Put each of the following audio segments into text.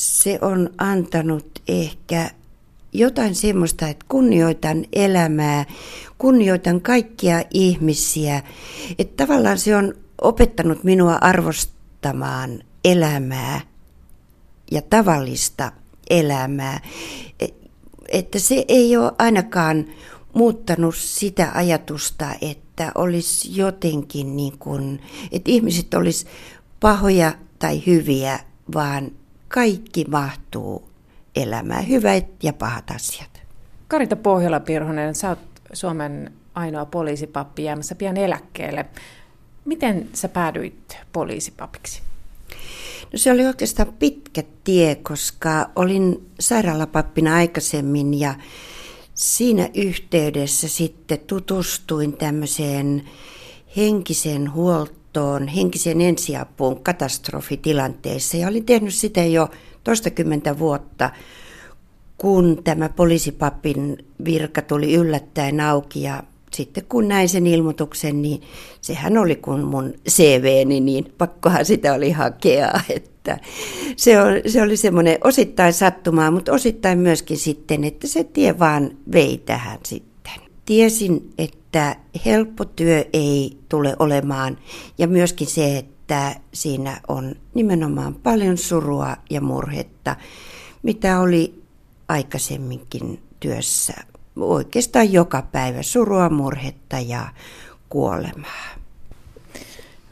se on antanut ehkä jotain semmoista, että kunnioitan elämää, kunnioitan kaikkia ihmisiä. Että tavallaan se on opettanut minua arvostamaan elämää ja tavallista elämää. E, että se ei ole ainakaan muuttanut sitä ajatusta, että olisi jotenkin niin kuin, että ihmiset olisi pahoja tai hyviä, vaan kaikki mahtuu elämään, hyvät ja pahat asiat. Karita Pohjola-Pirhonen, sä oot Suomen ainoa poliisipappi jäämässä pian eläkkeelle. Miten sä päädyit poliisipapiksi? No se oli oikeastaan pitkä tie, koska olin sairaalapappina aikaisemmin ja siinä yhteydessä sitten tutustuin tämmöiseen henkiseen huoltoon, henkiseen ensiapuun katastrofitilanteissa ja olin tehnyt sitä jo toistakymmentä vuotta, kun tämä poliisipapin virka tuli yllättäen auki ja sitten kun näin sen ilmoituksen, niin sehän oli kun mun CVni, niin pakkohan sitä oli hakea, että se, on, se oli semmoinen osittain sattumaa, mutta osittain myöskin sitten, että se tie vaan vei tähän sitten. Tiesin, että helppo työ ei tule olemaan ja myöskin se, että siinä on nimenomaan paljon surua ja murhetta, mitä oli aikaisemminkin työssä oikeastaan joka päivä surua, murhetta ja kuolemaa.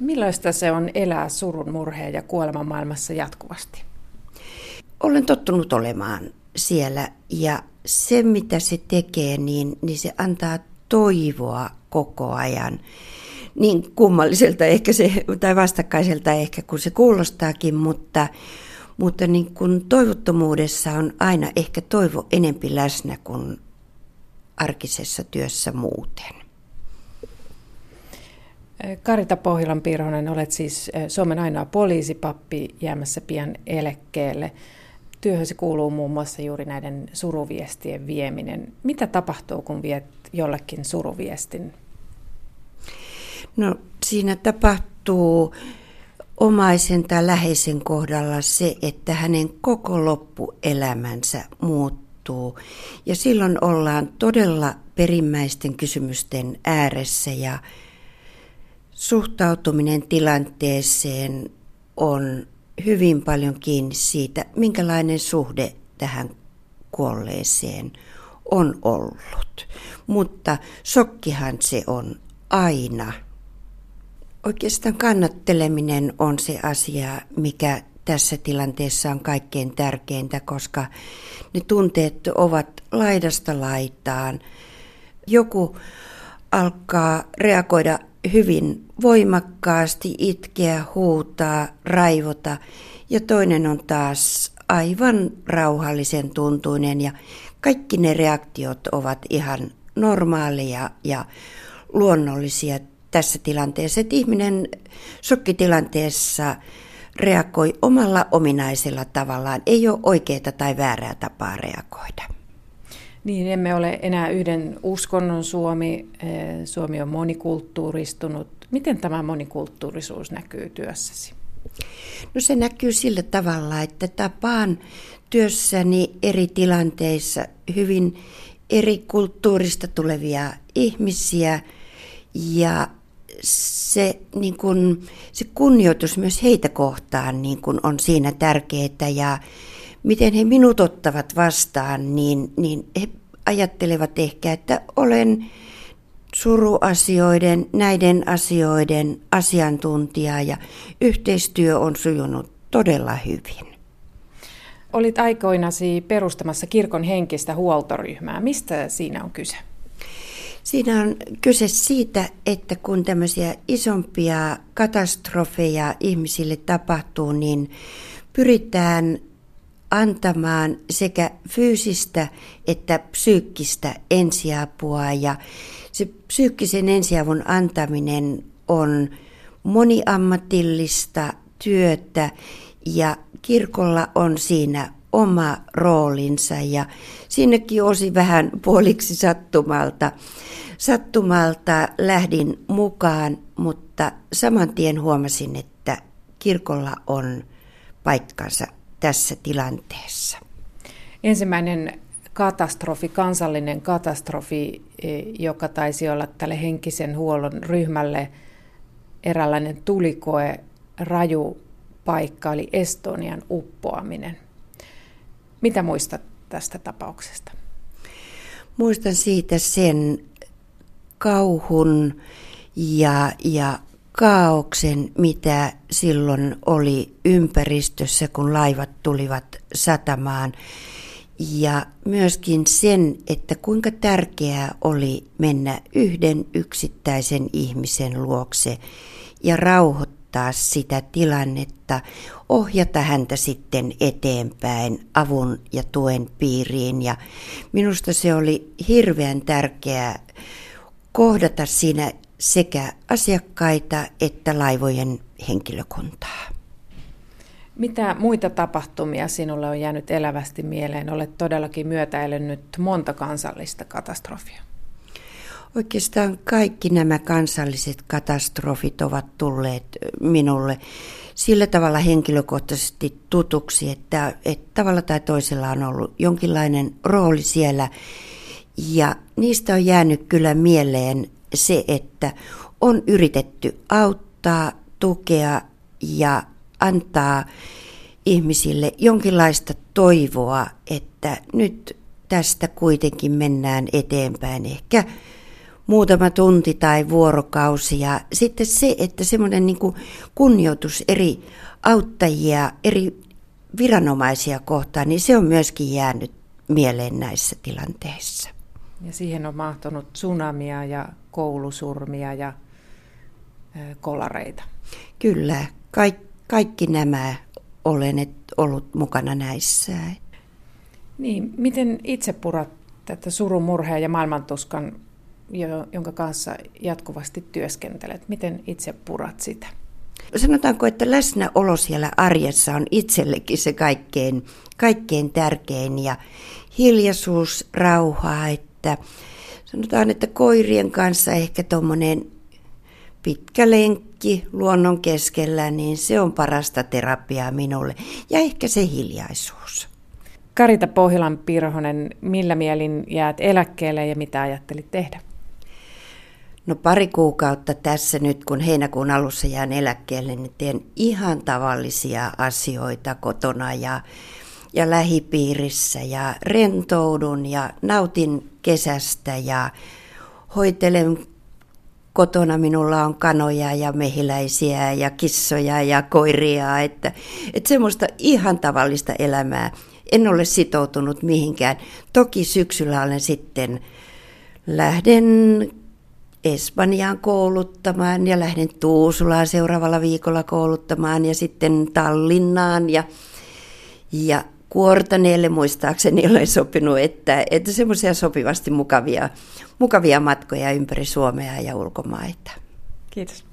Millaista se on elää surun, murheen ja kuoleman maailmassa jatkuvasti? Olen tottunut olemaan siellä ja se mitä se tekee, niin, niin se antaa toivoa koko ajan. Niin kummalliselta ehkä se, tai vastakkaiselta ehkä kun se kuulostaakin, mutta, mutta niin kun toivottomuudessa on aina ehkä toivo enempi läsnä kuin arkisessa työssä muuten. Karita Pohjolan Pirhonen, olet siis Suomen ainoa poliisipappi jäämässä pian eläkkeelle. Työhösi kuuluu muun muassa juuri näiden suruviestien vieminen. Mitä tapahtuu, kun viet jollekin suruviestin? No siinä tapahtuu omaisen tai läheisen kohdalla se, että hänen koko loppuelämänsä muuttuu. Ja silloin ollaan todella perimmäisten kysymysten ääressä ja suhtautuminen tilanteeseen on hyvin paljon kiinni siitä, minkälainen suhde tähän kuolleeseen on ollut. Mutta sokkihan se on aina. Oikeastaan kannatteleminen on se asia, mikä tässä tilanteessa on kaikkein tärkeintä, koska ne tunteet ovat laidasta laitaan. Joku alkaa reagoida hyvin voimakkaasti, itkeä, huutaa, raivota ja toinen on taas aivan rauhallisen tuntuinen ja kaikki ne reaktiot ovat ihan normaaleja ja luonnollisia tässä tilanteessa. Että ihminen shokkitilanteessa reagoi omalla ominaisella tavallaan. Ei ole oikeaa tai väärää tapaa reagoida. Niin, emme ole enää yhden uskonnon Suomi. Suomi on monikulttuuristunut. Miten tämä monikulttuurisuus näkyy työssäsi? No se näkyy sillä tavalla, että tapaan työssäni eri tilanteissa hyvin eri kulttuurista tulevia ihmisiä ja se, niin kun, se kunnioitus myös heitä kohtaan niin kun on siinä tärkeää ja miten he minut ottavat vastaan, niin, niin he ajattelevat ehkä, että olen suruasioiden, näiden asioiden asiantuntija ja yhteistyö on sujunut todella hyvin. Olit aikoinasi perustamassa kirkon henkistä huoltoryhmää. Mistä siinä on kyse? Siinä on kyse siitä, että kun tämmöisiä isompia katastrofeja ihmisille tapahtuu, niin pyritään antamaan sekä fyysistä että psyykkistä ensiapua. Ja se psyykkisen ensiavun antaminen on moniammatillista työtä ja kirkolla on siinä oma roolinsa ja sinnekin osi vähän puoliksi sattumalta. Sattumalta lähdin mukaan, mutta saman tien huomasin, että kirkolla on paikkansa tässä tilanteessa. Ensimmäinen katastrofi, kansallinen katastrofi, e, joka taisi olla tälle henkisen huollon ryhmälle eräänlainen tulikoe, raju paikka, oli Estonian uppoaminen. Mitä muistat tästä tapauksesta? Muistan siitä sen kauhun ja, ja kaauksen, mitä silloin oli ympäristössä, kun laivat tulivat satamaan. Ja myöskin sen, että kuinka tärkeää oli mennä yhden yksittäisen ihmisen luokse ja rauhoittaa sitä tilannetta, ohjata häntä sitten eteenpäin avun ja tuen piiriin. Ja minusta se oli hirveän tärkeää kohdata siinä sekä asiakkaita että laivojen henkilökuntaa. Mitä muita tapahtumia sinulle on jäänyt elävästi mieleen? Olet todellakin myötäilennyt monta kansallista katastrofia. Oikeastaan kaikki nämä kansalliset katastrofit ovat tulleet minulle sillä tavalla henkilökohtaisesti tutuksi, että, että tavalla tai toisella on ollut jonkinlainen rooli siellä. Ja niistä on jäänyt kyllä mieleen se, että on yritetty auttaa, tukea ja antaa ihmisille jonkinlaista toivoa, että nyt tästä kuitenkin mennään eteenpäin. Ehkä muutama tunti tai vuorokausi. Ja sitten se, että semmoinen niin kunnioitus eri auttajia, eri viranomaisia kohtaan, niin se on myöskin jäänyt mieleen näissä tilanteissa. Ja siihen on mahtunut tsunamia ja koulusurmia ja kolareita. Kyllä, kaikki, kaikki nämä olen ollut mukana näissä. Niin, miten itse purat tätä surun, murheen ja maailmantuskan, jonka kanssa jatkuvasti työskentelet? Miten itse purat sitä? Sanotaanko, että läsnäolo siellä arjessa on itsellekin se kaikkein, kaikkein tärkein ja hiljaisuus, rauha, että sanotaan, että koirien kanssa ehkä tuommoinen pitkä lenkki luonnon keskellä, niin se on parasta terapiaa minulle. Ja ehkä se hiljaisuus. Karita Pohjolan Pirhonen, millä mielin jäät eläkkeelle ja mitä ajattelit tehdä? No pari kuukautta tässä nyt, kun heinäkuun alussa jään eläkkeelle, niin teen ihan tavallisia asioita kotona ja, ja lähipiirissä ja rentoudun ja nautin kesästä ja hoitelen kotona minulla on kanoja ja mehiläisiä ja kissoja ja koiria, että, että semmoista ihan tavallista elämää. En ole sitoutunut mihinkään. Toki syksyllä olen sitten lähden Espanjaan kouluttamaan ja lähden Tuusulaan seuraavalla viikolla kouluttamaan ja sitten Tallinnaan ja, ja Kuortaneelle muistaakseni olen sopinut, että, että semmoisia sopivasti mukavia, mukavia matkoja ympäri Suomea ja ulkomaita. Kiitos.